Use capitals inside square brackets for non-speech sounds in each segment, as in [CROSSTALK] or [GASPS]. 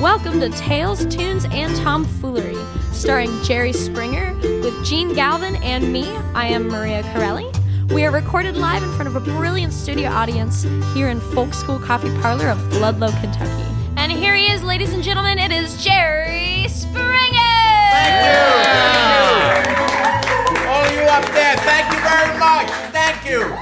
Welcome to Tales, Tunes, and Tomfoolery, starring Jerry Springer with Jene Galvin and me. I am Maria Corelli. We are recorded live in front of a brilliant studio audience here in Folk School Coffee Parlor of Ludlow, Kentucky. And here he is, ladies and gentlemen. It is Jerry Springer. Thank you! All of you up there, thank you very much. Thank you.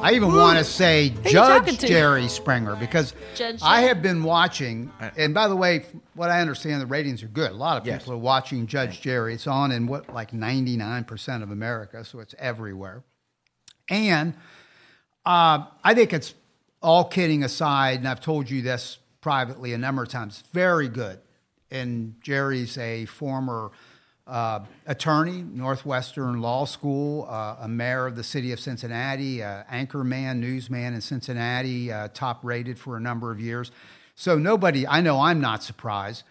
Man. I even want to say Judge? Jerry Springer because Judge I have been watching, and by the way, what I understand, the ratings are good. A lot of Yes. people are watching Judge Jerry. It's on in what, like 99% of America, so it's everywhere. And uh, I think it's all kidding aside, and I've told you this privately a number of times, very good. And Jerry's a former uh, attorney, Northwestern Law School, uh, a mayor of the city of Cincinnati, uh, anchorman, newsman in Cincinnati, uh, top rated for a number of years. So nobody, I know I'm not surprised.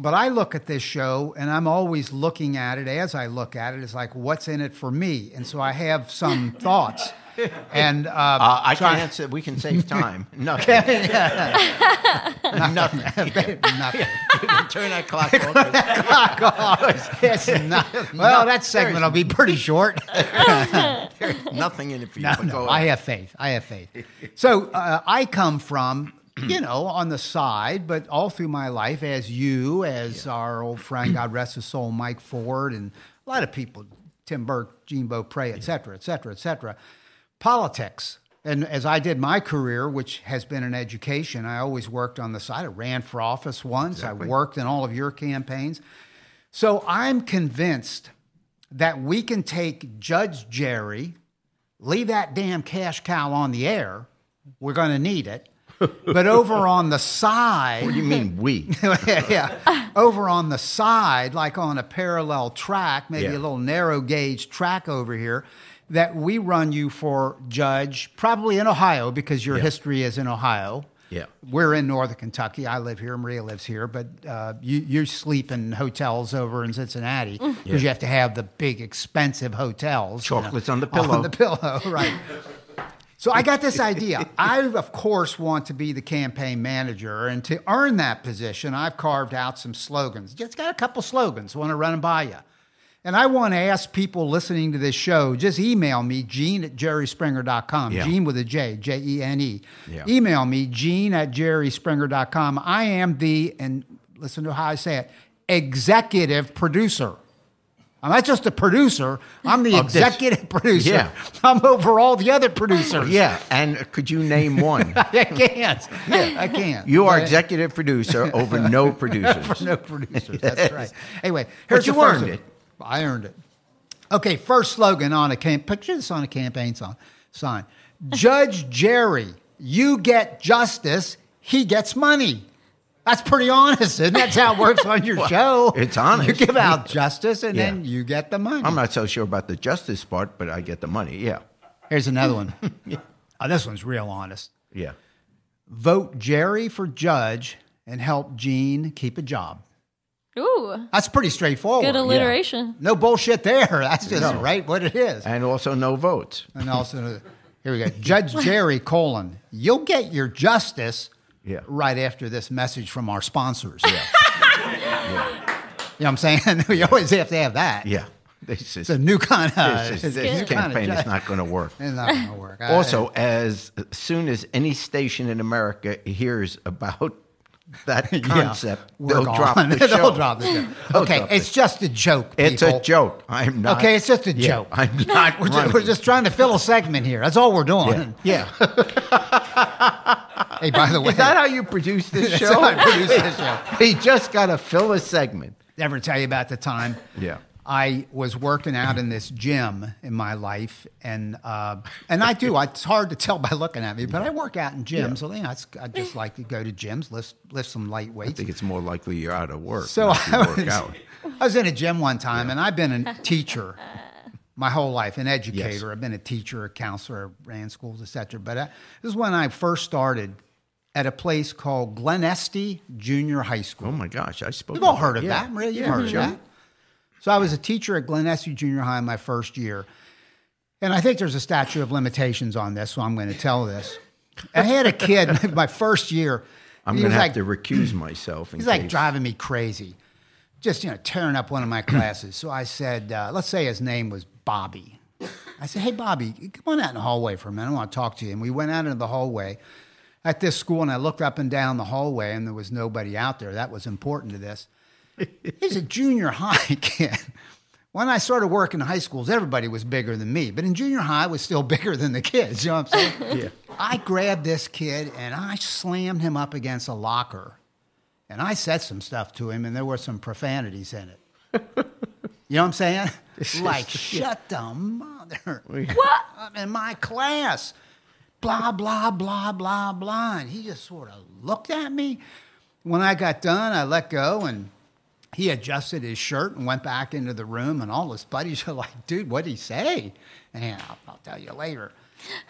But I look at this show and I'm always looking at it as I look at it, it's like, what's in it for me? And so I have some [LAUGHS] thoughts. [LAUGHS] And uh, Uh, I so I- can answer. We can save [LAUGHS] time. Nothing. [LAUGHS] Nothing. Nothing. You can turn that clock off. It's not, well, that segment will be pretty short. There's nothing in it for you. No, but no, go I ahead. have faith. I have faith. So uh, I come from, [CLEARS THROAT] you know, on the side, but all through my life, as you, as our old friend, God rest his soul, Mike Ford, and a lot of people, Tim Burke, Gene Beaupre, et cetera, et cetera, et cetera. Politics. And as I did my career, which has been in education, I always worked on the side. I ran for office once. I worked in all of your campaigns. So I'm convinced that we can take Judge Jerry, leave that damn cash cow on the air. We're going to need it. [LAUGHS] But over on the side, What do you mean we? [LAUGHS] yeah, over on the side, like on a parallel track, maybe Yeah. a little narrow gauge track over here, that we run you for judge, probably in Ohio because your Yeah. history is in Ohio. Yeah. We're in Northern Kentucky. I live here. Maria lives here, but uh, you you sleep in hotels over in Cincinnati because you have to have the big expensive hotels. you know, Chocolates on the [LAUGHS] pillow. On the pillow, [LAUGHS] right? So I got this idea. I, of course, want to be the campaign manager, and to earn that position, I've carved out some slogans. Just got a couple slogans. Want to run them by you. And I want to ask people listening to this show, just email me, Jene at jerryspringer.com. Yeah. Jene with a J, J E N E. Email me, Jene at jerryspringer.com. I am the, and listen to how I say it, executive producer. I'm not just a producer, I'm the Of this. executive [LAUGHS] producer. Yeah. I'm over all the other producers. yeah. And could you name one? [LAUGHS] I can't. I can't. You are But- executive producer over no [LAUGHS] producers. no producers. That's right. Anyway, here's you the first earned one. it. I earned it. Okay, first slogan on a camp. Picture this on a campaign sign. Sign. Judge Jerry, you get justice. He gets money. That's pretty honest, isn't it? That's how it works on your [LAUGHS] show. it's honest. You give out [LAUGHS] justice, and Yeah. then you get the money. I'm not so sure about the justice part, but I get the money. Yeah. Here's another one. [LAUGHS] Oh, this one's real honest. Yeah. Vote Jerry for judge and help Jene keep a job. Ooh, That's pretty straightforward. good alliteration. No bullshit there. [LAUGHS] That's just right what it is. And also no votes. And also, uh, here we go. Judge [LAUGHS] Jerry colon. You'll get your justice Yeah. right after this message from our sponsors. Yeah. [LAUGHS] You know what I'm saying? we always have to have that. Yeah. This is, It's a new kind of. this, is- this new kind of campaign is not going to work. It's not going to work. I- Also, as soon as any station in America hears about that [LAUGHS] yeah, concept, we're they'll drop the [LAUGHS] They'll drop the show. [LAUGHS] Okay, drop it's it. just a joke. It's a joke. I'm not. Okay, it's just a Yeah, joke. I'm not. We're just, we're just trying to fill a segment here. That's all we're doing. Yeah. Hey, by the way, Is that how you produce this show? I produce this show. We just got to fill a segment. Never tell you about the time? Yeah. I was working out in this gym in my life, and uh, and I do. It's hard to tell by looking at me, but I work out in gyms. So you know, I just like to go to gyms, lift lift some light weights. I think it's more likely you're out of work. So than if I work was, out. I was in a gym one time, and I've been a teacher my whole life, an educator. Yes. I've been a teacher, a counselor, ran schools, etc. But I, this is when I first started at a place called Glen Este Junior High School. Oh my gosh, I spoke. You've all heard of yeah. that, Maria. You've Yeah, heard of sure. that. So I was a teacher at Glen Este Junior High my first year. And I think there's a statute of limitations on this, so I'm going to tell this. I had a kid [LAUGHS] my first year. I'm going to have to recuse myself. He's like driving me crazy, just you know, tearing up one of my classes. So I said, uh, let's say his name was Bobby. I said, hey Bobby, come on out in the hallway for a minute. I want to talk to you. And we went out into the hallway at this school, and I looked up and down the hallway, and there was nobody out there. That was important to this. He's a junior high [LAUGHS] kid. When I started working in high schools, everybody was bigger than me, but in junior high, I was still [LAUGHS] bigger than the kids. You know what I'm saying? Yeah. I grabbed this kid and I slammed him up against a locker. And I said some stuff to him, and there were some profanities in it. You know what I'm saying? [LAUGHS] Like, shut the mother. What? I'm in my class. Blah, blah, blah, blah, blah. And he just sort of looked at me. When I got done, I let go and he adjusted his shirt and went back into the room. And all his buddies [LAUGHS] are like, dude, what'd he say? And I'll, I'll tell you later.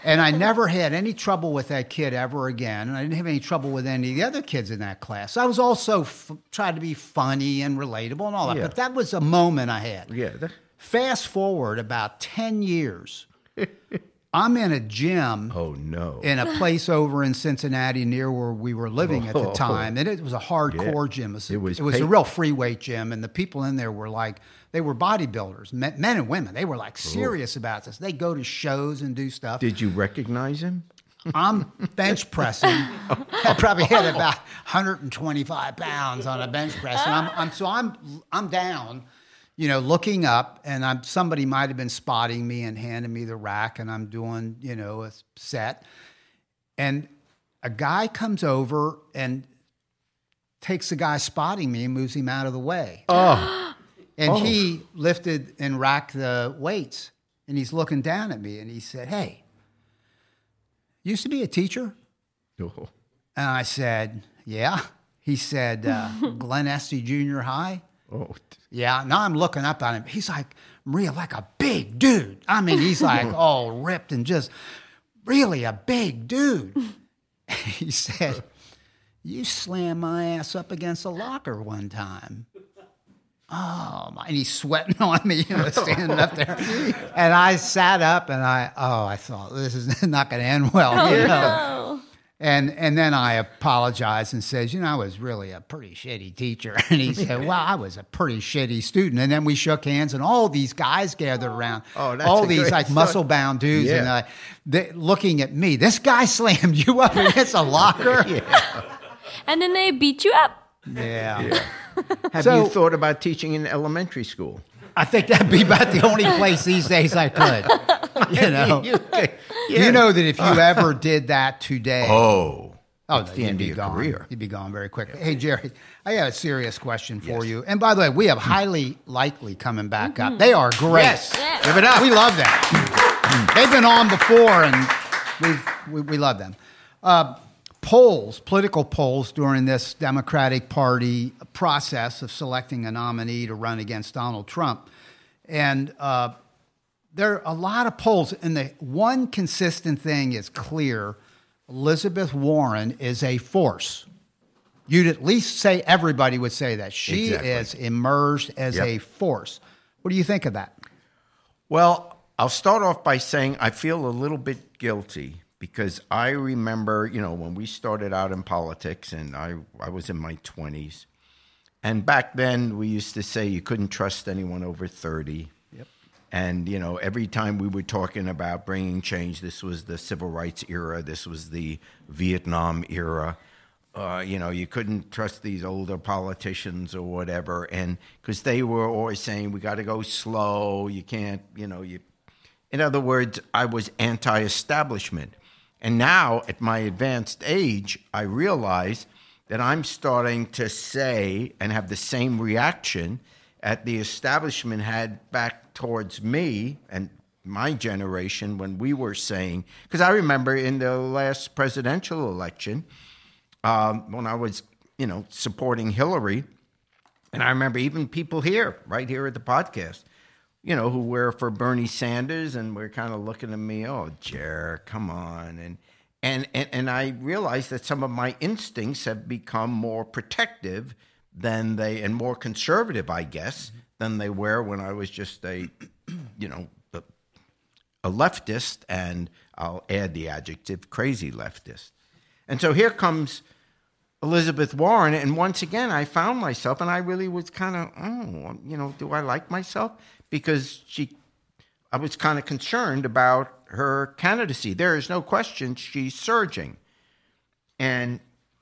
And I never had any trouble with that kid ever again. And I didn't have any trouble with any of the other kids in that class. I was also f- trying to be funny and relatable and all that. Yeah. But that was a moment I had. Yeah. Fast forward about 10 years, [LAUGHS] I'm in a gym oh, no. in a place over in Cincinnati near where we were living at the Oh. time. And it was a hardcore gym. It was, It was it was a real free weight gym. And the people in there were like, they were bodybuilders, men, men and women. They were like oh. serious about this. They go to shows and do stuff. Did you recognize him? I'm bench pressing. [LAUGHS] I probably hit about 125 pounds on a bench press, and I'm, I'm so I'm I'm down, you know, looking up, and I'm somebody might have been spotting me and handing me the rack, and I'm doing you know a set, and a guy comes over and takes the guy spotting me and moves him out of the way. [GASPS] Oh, And he lifted and racked the weights, and he's looking down at me, and he said, "Hey, used to be a teacher." oh. [LAUGHS] And I said, "Yeah." He said, uh, [LAUGHS] "Glen Este Junior High." Oh. Yeah. Now I'm looking up at him. He's like, Maria, like a big dude. I mean, he's like [LAUGHS] all ripped and just really a big dude. [LAUGHS] he said, "You slammed my ass up against a locker one time." Oh my! And he's sweating [LAUGHS] on me, you know, standing up there. And I sat up and I, oh, I thought this is not going to end well. you oh, know? No. And and then I apologized and says, you know, I was really a pretty shitty teacher. [LAUGHS] And he [LAUGHS] said, well, I was a pretty shitty student. And then we shook hands, and all these guys gathered around. Oh, that's all a these like [LAUGHS] muscle bound dudes, and Yeah. uh, they, looking at me. This guy slammed you up against a locker. And then they beat you up. yeah. Have So- you thought about teaching in elementary school? I think that'd be about the only place these days I could. [LAUGHS] You know, You, you know that if you ever did that today, Oh. Oh, It's no, the you'd end of be your gone. career. You'd be gone very quickly. Hey, Jerry, I have a serious question for Yes. you. And by the way, we have highly likely coming back up. They are great. Yes. Yeah. Give it up. We love them. They've been on before, and we've, we we love them. Uh, polls, political polls during this Democratic Party process of selecting a nominee to run against Donald Trump, and uh, there are a lot of polls, and the one consistent thing is clear: Elizabeth Warren is a force. You'd at least say everybody would say that she Exactly. is emerged as Yep. a force. What do you think of that? Well, I'll start off by saying I feel a little bit guilty because I remember, you know, when we started out in politics and I, I was in my 20s. And back then we used to say you couldn't trust anyone over 30. And, you know, every time we were talking about bringing change, this was the civil rights era, this was the Vietnam era. Uh, you know, you couldn't trust these older politicians or whatever, and because they were always saying we got to go slow, you can't, you know, you. In other words, I was anti-establishment, and now at my advanced age, I realize that I'm starting to say and have the same reaction at the establishment had back towards me and my generation when we were saying because I remember in the last presidential election um, when I was, you know, supporting Hillary, and I remember even people here, right here at the podcast, you know, who were for Bernie Sanders, and were kind of looking at me, oh, Jer, come on, and and and and I realized that some of my instincts have become more protective than they and more conservative, I guess, than they were when I was just a, you know, a, a leftist, and I'll add the adjective crazy leftist. And so here comes Elizabeth Warren. And once again, I found myself, and I really was kind of, oh, you know, do I like myself? Because she, I was kind of concerned about her candidacy. There is no question she's surging. And,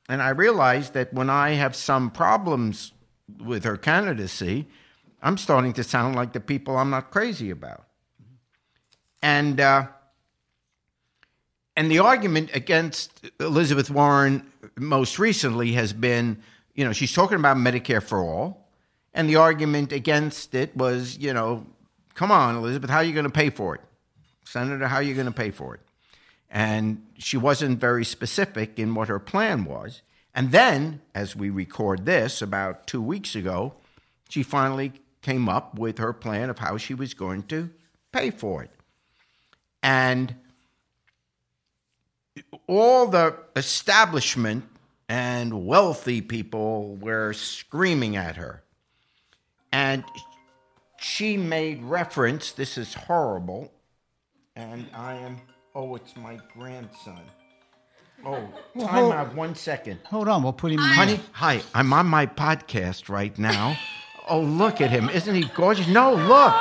and I realized that when I have some problems with her candidacy, I'm starting to sound like the people I'm not crazy about. And, uh, and the argument against Elizabeth Warren most recently has been, you know, she's talking about Medicare for all, and the argument against it was, you know, come on, Elizabeth, how are you going to pay for it? Senator, how are you going to pay for it? And she wasn't very specific in what her plan was. And then, as we record this about two weeks ago, she finally came up with her plan of how she was going to pay for it. And all the establishment and wealthy people were screaming at her. And she made reference, this is horrible, and I am, oh, it's my grandson. Oh, Well, time hold- out one second. Hold on, we'll put him in. Honey, hi, I'm on my podcast right now. oh, look at him. Isn't he gorgeous? No, look.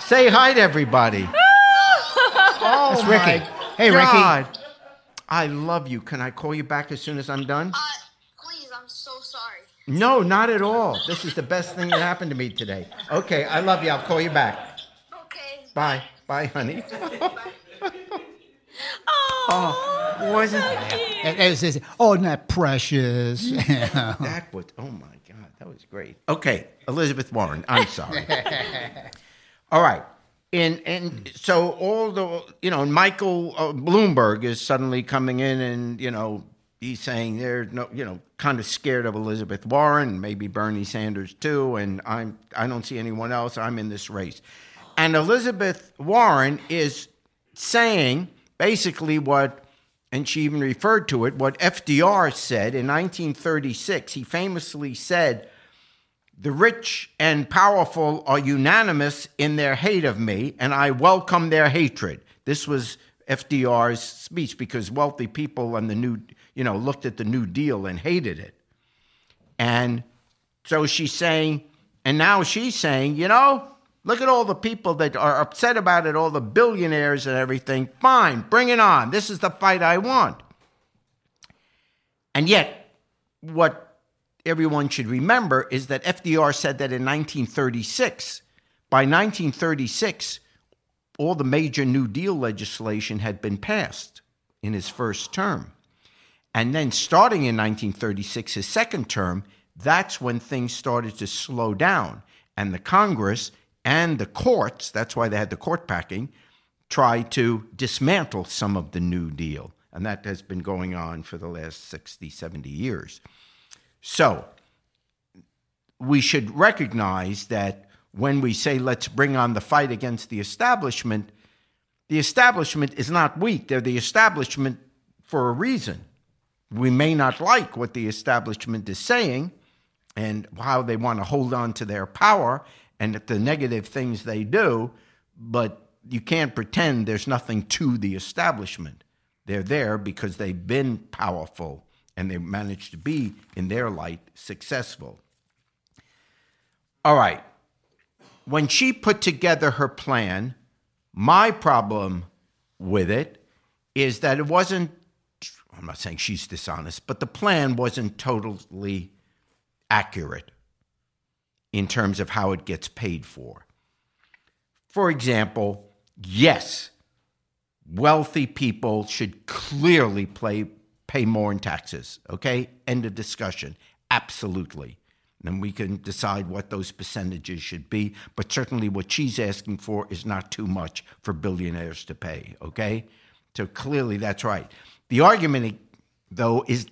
Say hi to everybody. Oh, That's Ricky. my Hey, Ricky. I love you. Can I call you back as soon as I'm done? Uh, please, I'm so sorry. No, not at all. This is the best thing that happened to me today. Okay, I love you. I'll call you back. Okay. Bye. Bye, honey. [LAUGHS] Oh, Wasn't And- and it says, oh, isn't that precious? [LAUGHS] that was, oh my God, that was great. Okay, Elizabeth Warren, I'm sorry. [LAUGHS] all right. And, and so all the, you know, Michael uh, Bloomberg is suddenly coming in and, you know, he's saying they're, no, you know, kind of scared of Elizabeth Warren, maybe Bernie Sanders too, and I'm, I don't see anyone else. I'm in this race. And Elizabeth Warren is saying basically what, and she even referred to it, what FDR said in 1936. He famously said, The rich and powerful are unanimous in their hate of me, and I welcome their hatred. This was FDR's speech because wealthy people and the new, you know, looked at the New Deal and hated it. And so she's saying, and now she's saying, you know, look at all the people that are upset about it, all the billionaires and everything. Fine, bring it on. This is the fight I want. And yet, what everyone should remember is that FDR said that in 1936. By 1936, all the major New Deal legislation had been passed in his first term. And then starting in 1936, his second term, that's when things started to slow down. And the Congress and the courts, that's why they had the court packing, try to dismantle some of the New Deal. And that has been going on for the last 60, 70 years. So we should recognize that when we say let's bring on the fight against the establishment, the establishment is not weak. They're the establishment for a reason. We may not like what the establishment is saying and how they want to hold on to their power and the negative things they do, but you can't pretend there's nothing to the establishment. They're there because they've been powerful and they've managed to be, in their light, successful. All right. When she put together her plan, my problem with it is that it wasn't, I'm not saying she's dishonest, but the plan wasn't totally accurate in terms of how it gets paid for. For example, yes, wealthy people should clearly play, pay more in taxes. Okay? End of discussion. Absolutely. And we can decide what those percentages should be. But certainly what she's asking for is not too much for billionaires to pay. Okay? So clearly that's right. The argument, though, is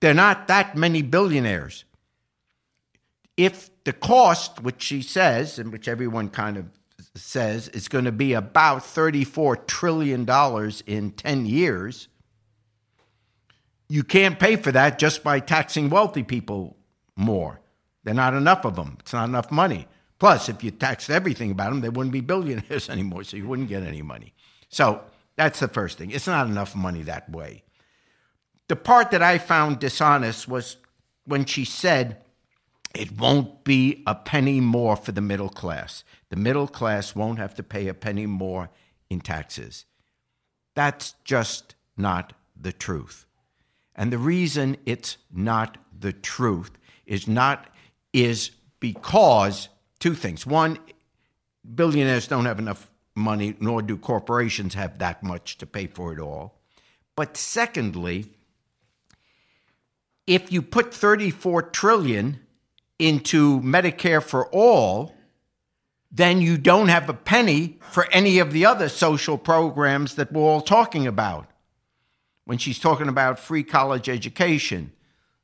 there are not that many billionaires. If the cost, which she says, and which everyone kind of says, is going to be about $34 trillion in 10 years, you can't pay for that just by taxing wealthy people more. There are not enough of them. It's not enough money. Plus, if you taxed everything about them, they wouldn't be billionaires [LAUGHS] anymore, so you wouldn't get any money. So that's the first thing. It's not enough money that way. The part that I found dishonest was when she said it won't be a penny more for the middle class. The middle class won't have to pay a penny more in taxes. That's just not the truth. And the reason it's not the truth is not is because two things. One, billionaires don't have enough money, nor do corporations have that much to pay for it all. But secondly, if you put 34 trillion into Medicare for all, then you don't have a penny for any of the other social programs that we're all talking about. When she's talking about free college education,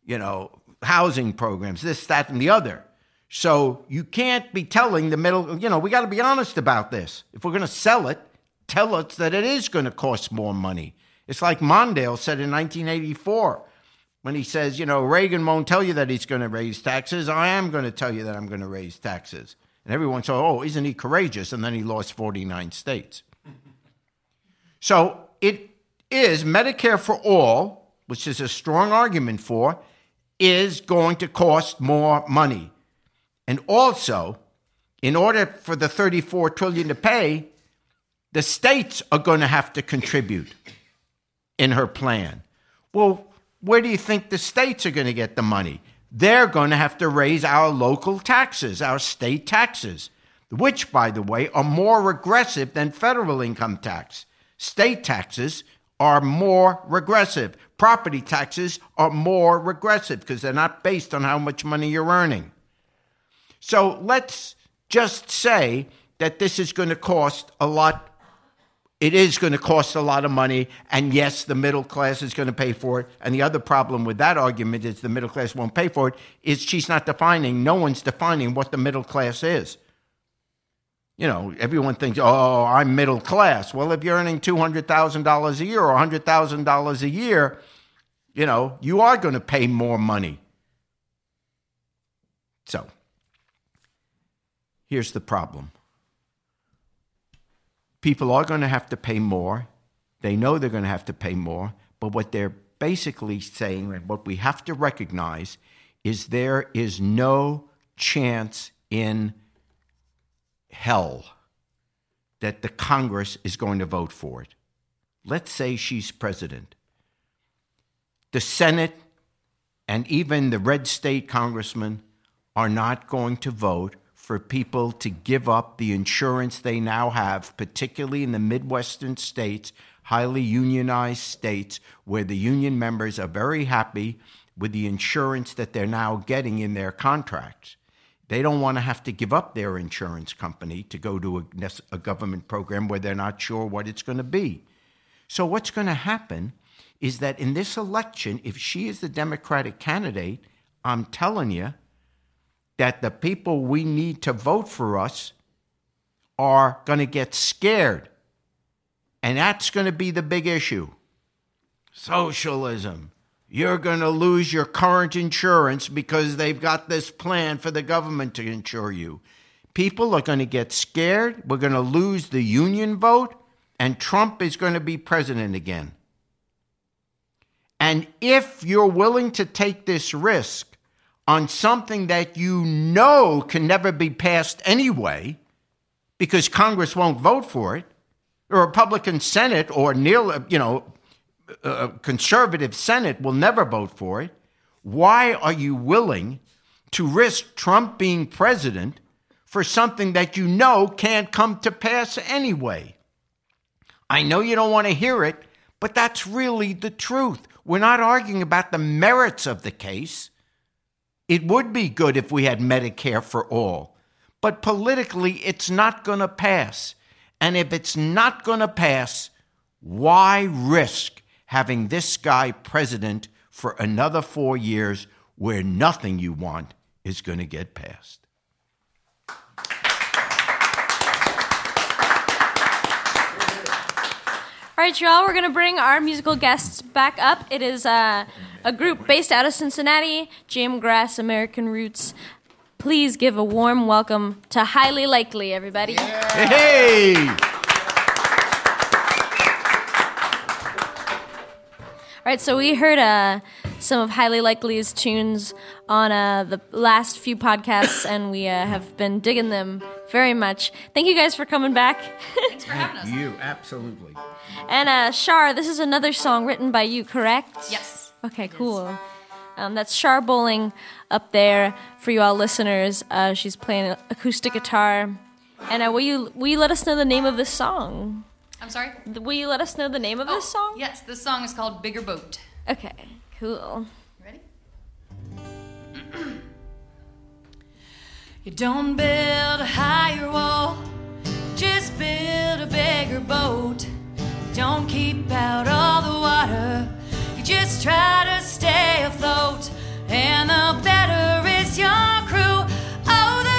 you know, housing programs, this, that, and the other. So you can't be telling the middle, you know, we got to be honest about this. If we're going to sell it, tell us that it is going to cost more money. It's like Mondale said in 1984 when he says, you know, Reagan won't tell you that he's going to raise taxes. I am going to tell you that I'm going to raise taxes. And everyone said, oh, isn't he courageous? And then he lost 49 states. [LAUGHS] so it is Medicare for all, which is a strong argument for, is going to cost more money. And also, in order for the 34 trillion to pay, the states are going to have to contribute in her plan. Well, where do you think the states are going to get the money? They're going to have to raise our local taxes, our state taxes, which, by the way, are more regressive than federal income tax. State taxes are more regressive. Property taxes are more regressive because they're not based on how much money you're earning. So let's just say that this is going to cost a lot it is going to cost a lot of money. And yes, the middle class is going to pay for it. And the other problem with that argument is the middle class won't pay for it, is she's not defining, no one's defining what the middle class is. You know, everyone thinks, oh, I'm middle class. Well, if you're earning $200,000 a year or $100,000 a year, you know, you are going to pay more money. So, here's the problem people are going to have to pay more. They know they're going to have to pay more. But what they're basically saying, and what we have to recognize, is there is no chance in hell that the Congress is going to vote for it. Let's say she's president. The Senate and even the red state congressmen are not going to vote for people to give up the insurance they now have, particularly in the Midwestern states, highly unionized states, where the union members are very happy with the insurance that they're now getting in their contracts. They don't want to have to give up their insurance company to go to a, a government program where they're not sure what it's going to be. So, what's going to happen is that in this election, if she is the Democratic candidate, I'm telling you, that the people we need to vote for us are going to get scared. And that's going to be the big issue. Socialism. You're going to lose your current insurance because they've got this plan for the government to insure you. People are going to get scared. We're going to lose the union vote, and Trump is going to be president again. And if you're willing to take this risk, on something that you know can never be passed anyway, because Congress won't vote for it, the Republican Senate or near, you know, conservative Senate will never vote for it. Why are you willing to risk Trump being president for something that you know can't come to pass anyway? I know you don't want to hear it, but that's really the truth. We're not arguing about the merits of the case. It would be good if we had Medicare for all. But politically, it's not going to pass. And if it's not going to pass, why risk having this guy president for another four years where nothing you want is going to get passed? All right, y'all, we're going to bring our musical guests back up. It is uh, a group based out of Cincinnati, Jamgrass American Roots. Please give a warm welcome to Highly Likely, everybody. Yeah. Hey! All right, so we heard uh, some of Highly Likely's tunes on uh, the last few podcasts, and we uh, have been digging them very much. Thank you guys for coming back. Thanks for having us. You absolutely. and uh, Shar, this is another song written by you, correct? Yes. Okay, cool. Um, that's Shar Bowling up there for you all listeners. Uh, she's playing acoustic guitar. And uh, will you will you let us know the name of this song? I'm sorry? Will you let us know the name of this song? Yes, this song is called Bigger Boat. Okay, cool. You ready? [CLEARS THROAT] you don't build a higher wall, just build a bigger boat. Don't keep out all the water, you just try to stay afloat. And the better is your crew, oh,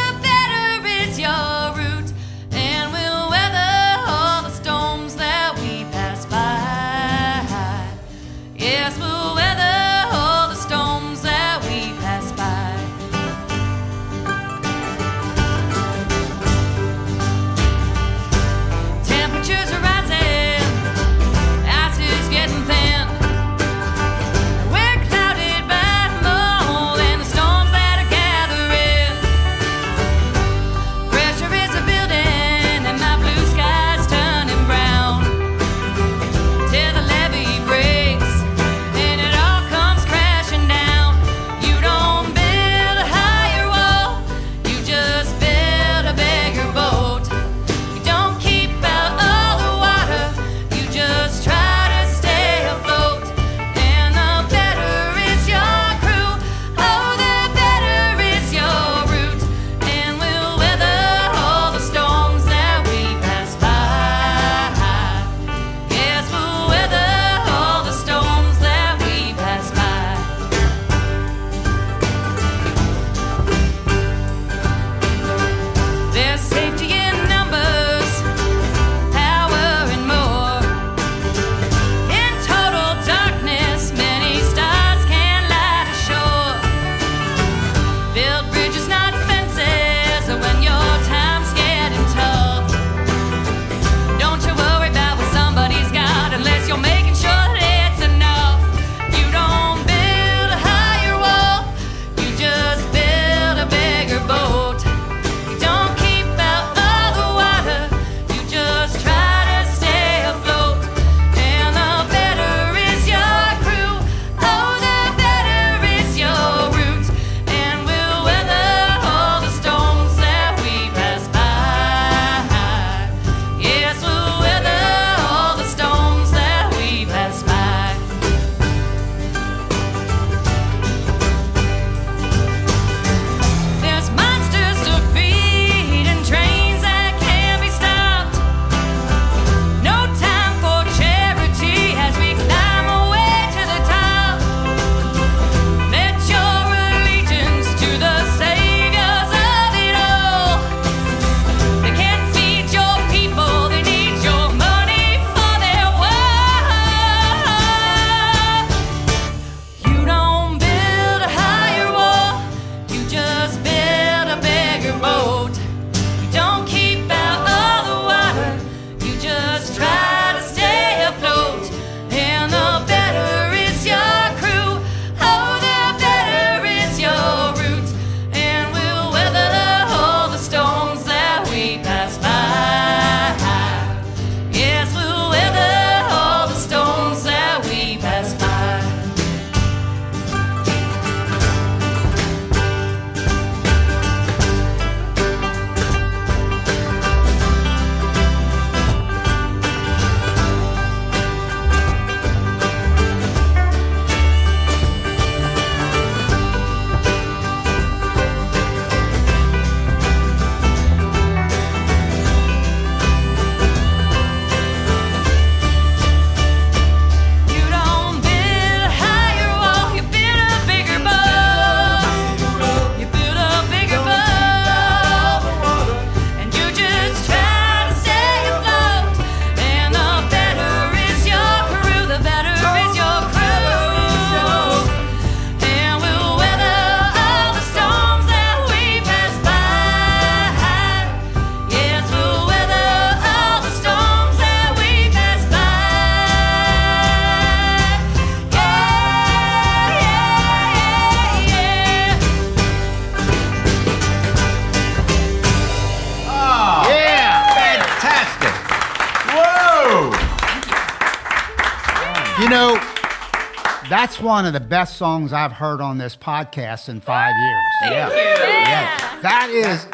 one of the best songs I've heard on this podcast in five years. Yeah. Yeah. That is,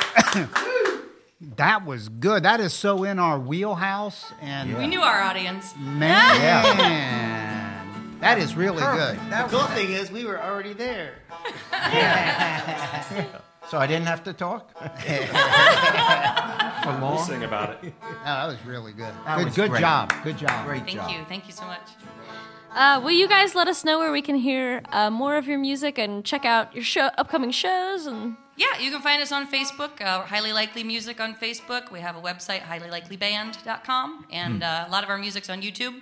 [COUGHS] that was good. That is so in our wheelhouse, and We knew our audience. man, [LAUGHS] that is really good. The cool thing is we were already there. [LAUGHS] So I didn't have to talk. For We'll long. sing about it. Oh, that was really good. That good was good great. job. Good job. Great Thank job. you. Thank you so much. Uh, will you guys let us know where we can hear uh, more of your music and check out your show, upcoming shows? And Yeah, you can find us on Facebook, uh, Highly Likely Music on Facebook. We have a website, highlylikelyband.com, and uh, a lot of our music's on YouTube.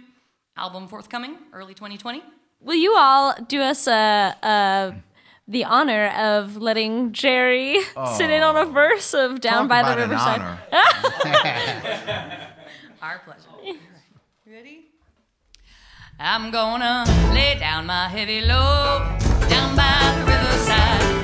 Album forthcoming, early 2020. will you all do us uh, uh, the honor of letting Jerry [LAUGHS] sit in on a verse of "Down Talk by the about an Riverside"? honor. [LAUGHS] [LAUGHS] Our pleasure. You ready? I'm gonna lay down my heavy load down by the riverside.